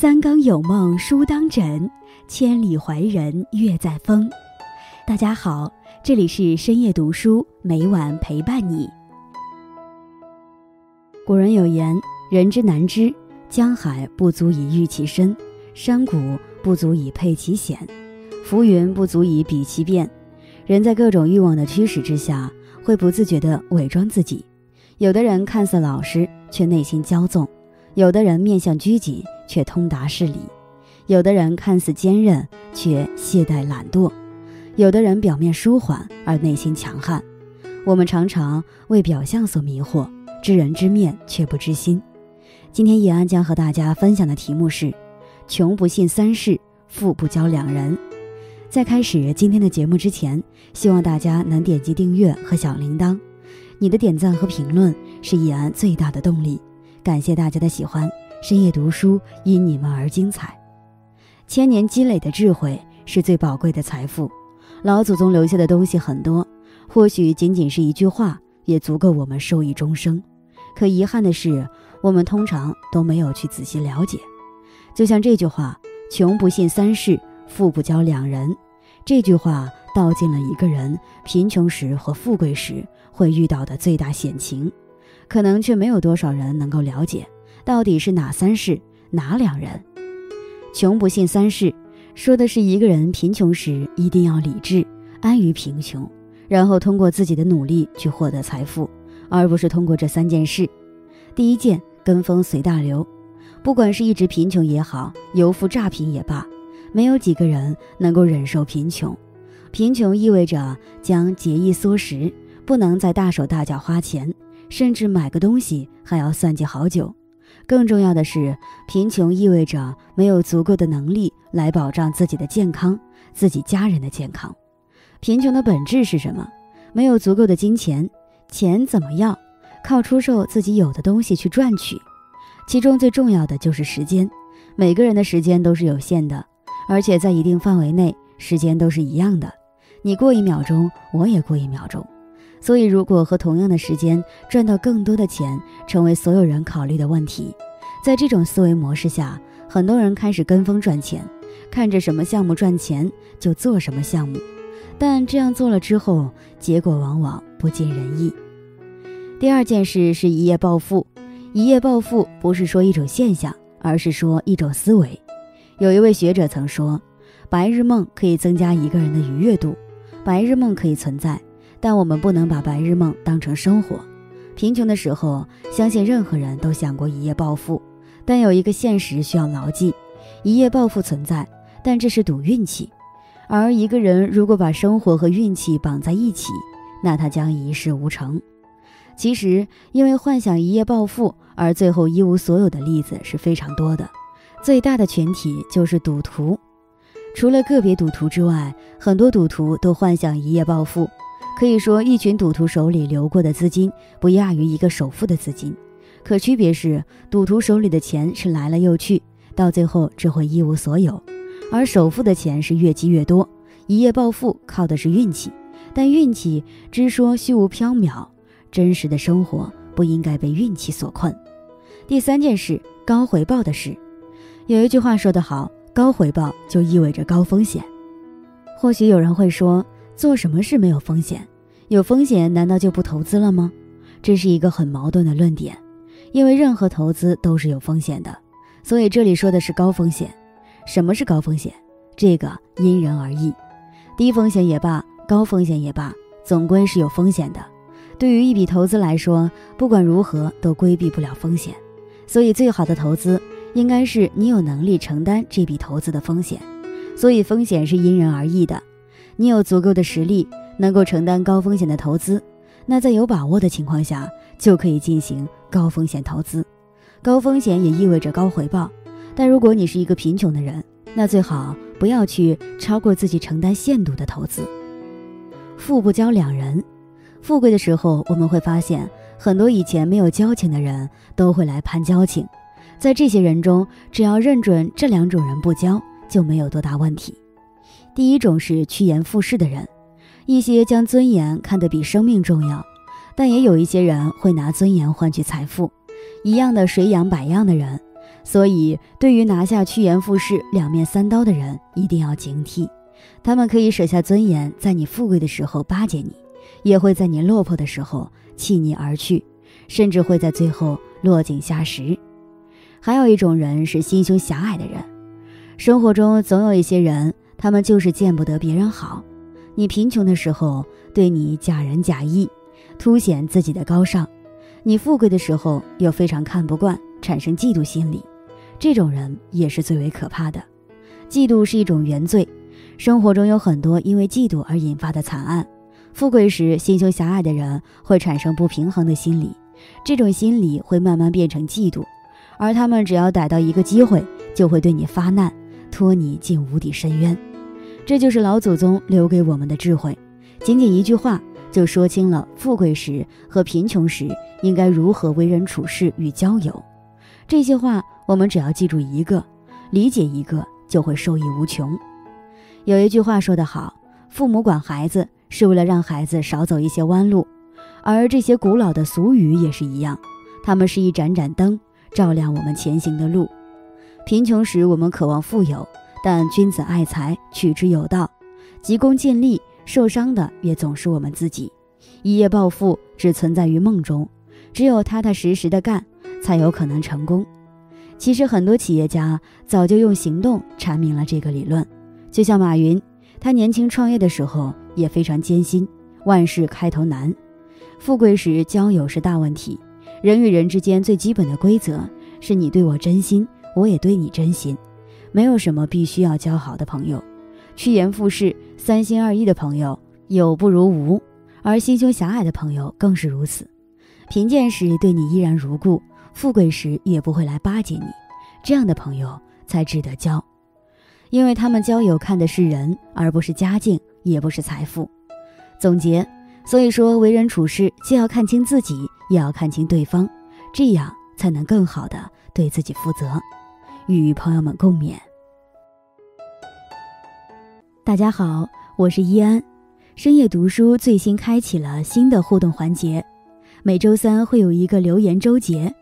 三更有梦书当枕，千里怀人月在风。大家好，这里是深夜读书，每晚陪伴你。古人有言：“人之难知，江海不足以喻其深，山谷不足以配其险，浮云不足以比其变。”人在各种欲望的驱使之下，会不自觉地伪装自己。有的人看似老实，却内心骄纵；有的人面相拘谨，却通达事理；有的人看似坚韧，却懈怠懒惰；有的人表面舒缓，而内心强悍。我们常常为表象所迷惑，知人知面却不知心。今天叶安将和大家分享的题目是：穷不信三世，富不交两人。在开始今天的节目之前，希望大家能点击订阅和小铃铛。你的点赞和评论是易安最大的动力，感谢大家的喜欢。深夜读书因你们而精彩，千年积累的智慧是最宝贵的财富。老祖宗留下的东西很多，或许仅仅是一句话，也足够我们受益终生。可遗憾的是，我们通常都没有去仔细了解。就像这句话：“穷不信三世，富不交两人。”这句话道尽了一个人贫穷时和富贵时。会遇到的最大险情，可能却没有多少人能够了解，到底是哪三世哪两人？穷不信三世，说的是一个人贫穷时一定要理智，安于贫穷，然后通过自己的努力去获得财富，而不是通过这三件事。第一件，跟风随大流，不管是一直贫穷也好，由富诈贫也罢，没有几个人能够忍受贫穷。贫穷意味着将节衣缩食。不能再大手大脚花钱，甚至买个东西还要算计好久。更重要的是，贫穷意味着没有足够的能力来保障自己的健康、自己家人的健康。贫穷的本质是什么？没有足够的金钱，钱怎么要？靠出售自己有的东西去赚取。其中最重要的就是时间。每个人的时间都是有限的，而且在一定范围内，时间都是一样的。你过一秒钟，我也过一秒钟。所以，如果和同样的时间赚到更多的钱成为所有人考虑的问题，在这种思维模式下，很多人开始跟风赚钱，看着什么项目赚钱就做什么项目，但这样做了之后，结果往往不尽人意。第二件事是一夜暴富，一夜暴富不是说一种现象，而是说一种思维。有一位学者曾说，白日梦可以增加一个人的愉悦度，白日梦可以存在。但我们不能把白日梦当成生活。贫穷的时候，相信任何人都想过一夜暴富，但有一个现实需要牢记：一夜暴富存在，但这是赌运气。而一个人如果把生活和运气绑在一起，那他将一事无成。其实，因为幻想一夜暴富而最后一无所有的例子是非常多的，最大的群体就是赌徒。除了个别赌徒之外，很多赌徒都幻想一夜暴富。可以说，一群赌徒手里流过的资金不亚于一个首富的资金，可区别是，赌徒手里的钱是来了又去，到最后只会一无所有；而首富的钱是越积越多。一夜暴富靠的是运气，但运气只说虚无缥缈，真实的生活不应该被运气所困。第三件事，高回报的事。有一句话说得好，高回报就意味着高风险。或许有人会说。做什么事没有风险？有风险难道就不投资了吗？这是一个很矛盾的论点，因为任何投资都是有风险的。所以这里说的是高风险。什么是高风险？这个因人而异。低风险也罢，高风险也罢，总归是有风险的。对于一笔投资来说，不管如何都规避不了风险。所以最好的投资应该是你有能力承担这笔投资的风险。所以风险是因人而异的。你有足够的实力，能够承担高风险的投资，那在有把握的情况下，就可以进行高风险投资。高风险也意味着高回报。但如果你是一个贫穷的人，那最好不要去超过自己承担限度的投资。富不交两人，富贵的时候，我们会发现很多以前没有交情的人都会来攀交情。在这些人中，只要认准这两种人不交，就没有多大问题。第一种是趋炎附势的人，一些将尊严看得比生命重要，但也有一些人会拿尊严换取财富。一样的水养百样的人，所以，对于拿下趋炎附势、两面三刀的人，一定要警惕。他们可以舍下尊严，在你富贵的时候巴结你，也会在你落魄的时候弃你而去，甚至会在最后落井下石。还有一种人是心胸狭隘的人，生活中总有一些人，他们就是见不得别人好。你贫穷的时候，对你假仁假义，凸显自己的高尚；你富贵的时候，又非常看不惯，产生嫉妒心理。这种人也是最为可怕的。嫉妒是一种原罪，生活中有很多因为嫉妒而引发的惨案。富贵时心胸狭隘的人会产生不平衡的心理，这种心理会慢慢变成嫉妒。而他们只要逮到一个机会，就会对你发难，拖你进无底深渊。这就是老祖宗留给我们的智慧，仅仅一句话就说清了富贵时和贫穷时应该如何为人处事与交友。这些话我们只要记住一个，理解一个，就会受益无穷。有一句话说得好，父母管孩子是为了让孩子少走一些弯路，而这些古老的俗语也是一样，它们是一盏盏灯。照亮我们前行的路。贫穷时，我们渴望富有，但君子爱财，取之有道，急功近利，受伤的也总是我们自己。一夜暴富只存在于梦中，只有踏踏实实的干，才有可能成功。其实，很多企业家早就用行动阐明了这个理论。就像马云，他年轻创业的时候也非常艰辛，万事开头难。富贵时，交友是大问题。人与人之间最基本的规则是你对我真心，我也对你真心，没有什么必须要交好的朋友。趋炎附势、三心二意的朋友有不如无，而心胸狭隘的朋友更是如此。贫贱时对你依然如故，富贵时也不会来巴结你，这样的朋友才值得交，因为他们交友看的是人，而不是家境，也不是财富。总结。所以说，为人处事既要看清自己，也要看清对方，这样才能更好的对自己负责。与朋友们共勉。大家好，我是依安。深夜读书最新开启了新的互动环节，每周三会有一个留言周结，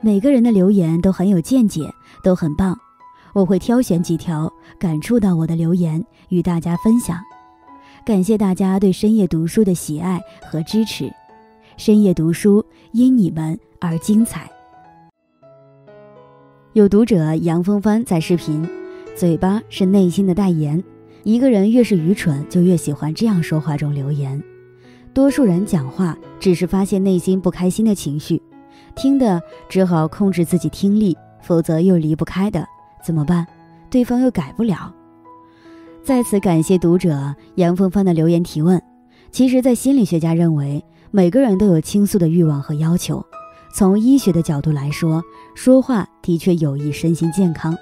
每个人的留言都很有见解，都很棒。我会挑选几条感触到我的留言与大家分享。感谢大家对深夜读书的喜爱和支持，深夜读书因你们而精彩。有读者杨风帆在视频，嘴巴是内心的代言。一个人越是愚蠢，就越喜欢这样说话中留言。多数人讲话只是发泄内心不开心的情绪，听的只好控制自己听力，否则又离不开的怎么办？对方又改不了。在此感谢读者杨风帆的留言提问。其实，在心理学家认为，每个人都有倾诉的欲望和要求。从医学的角度来说，说话的确有益身心健康。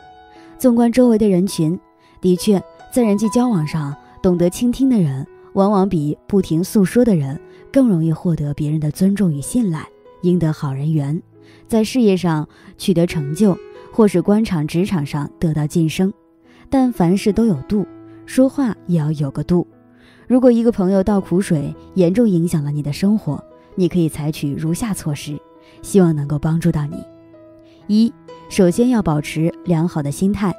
纵观周围的人群，的确，在人际交往上，懂得倾听的人，往往比不停诉说的人更容易获得别人的尊重与信赖，赢得好人缘，在事业上取得成就，或是官场职场上得到晋升。但凡事都有度。说话也要有个度。如果一个朋友倒苦水，严重影响了你的生活，你可以采取如下措施，希望能够帮助到你：一，首先要保持良好的心态。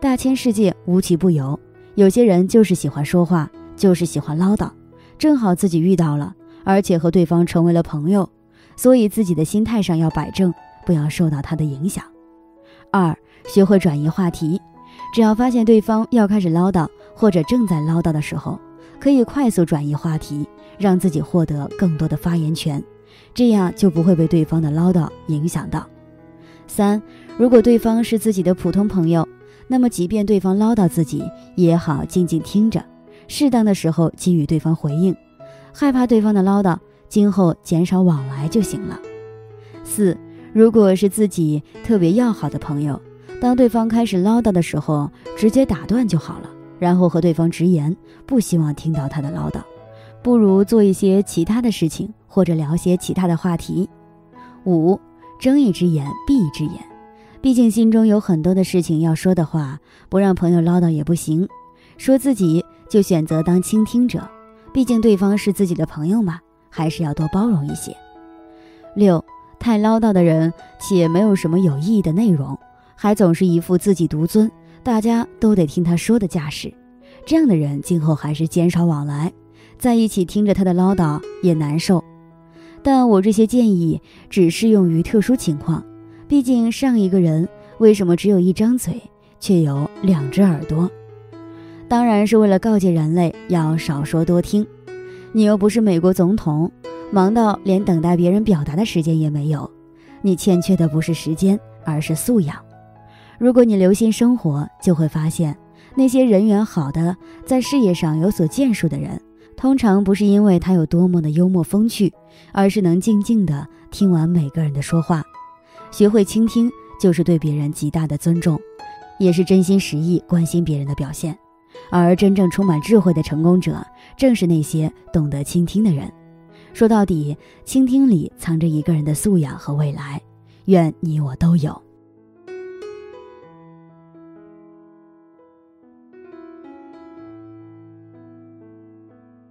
大千世界无奇不有，有些人就是喜欢说话，就是喜欢唠叨，正好自己遇到了，而且和对方成为了朋友，所以自己的心态上要摆正，不要受到他的影响。二，学会转移话题，只要发现对方要开始唠叨。或者正在唠叨的时候，可以快速转移话题，让自己获得更多的发言权，这样就不会被对方的唠叨影响到。三，如果对方是自己的普通朋友，那么即便对方唠叨自己，也好静静听着，适当的时候给予对方回应。害怕对方的唠叨，今后减少往来就行了。四，如果是自己特别要好的朋友，当对方开始唠叨的时候，直接打断就好了。然后和对方直言，不希望听到他的唠叨，不如做一些其他的事情，或者聊些其他的话题。五，睁一只眼闭一只眼，毕竟心中有很多的事情要说的话，不让朋友唠叨也不行。说自己就选择当倾听者，毕竟对方是自己的朋友嘛，还是要多包容一些。六，太唠叨的人且没有什么有意义的内容，还总是一副自己独尊，大家都得听他说的架势。这样的人今后还是减少往来，在一起听着他的唠叨也难受。但我这些建议只适用于特殊情况，毕竟上一个人为什么只有一张嘴，却有两只耳朵？当然是为了告诫人类要少说多听。你又不是美国总统，忙到连等待别人表达的时间也没有。你欠缺的不是时间，而是素养。如果你留心生活，就会发现，那些人缘好的、在事业上有所建树的人，通常不是因为他有多么的幽默风趣，而是能静静的听完每个人的说话。学会倾听，就是对别人极大的尊重，也是真心实意关心别人的表现。而真正充满智慧的成功者，正是那些懂得倾听的人。说到底，倾听里藏着一个人的素养和未来。愿你我都有。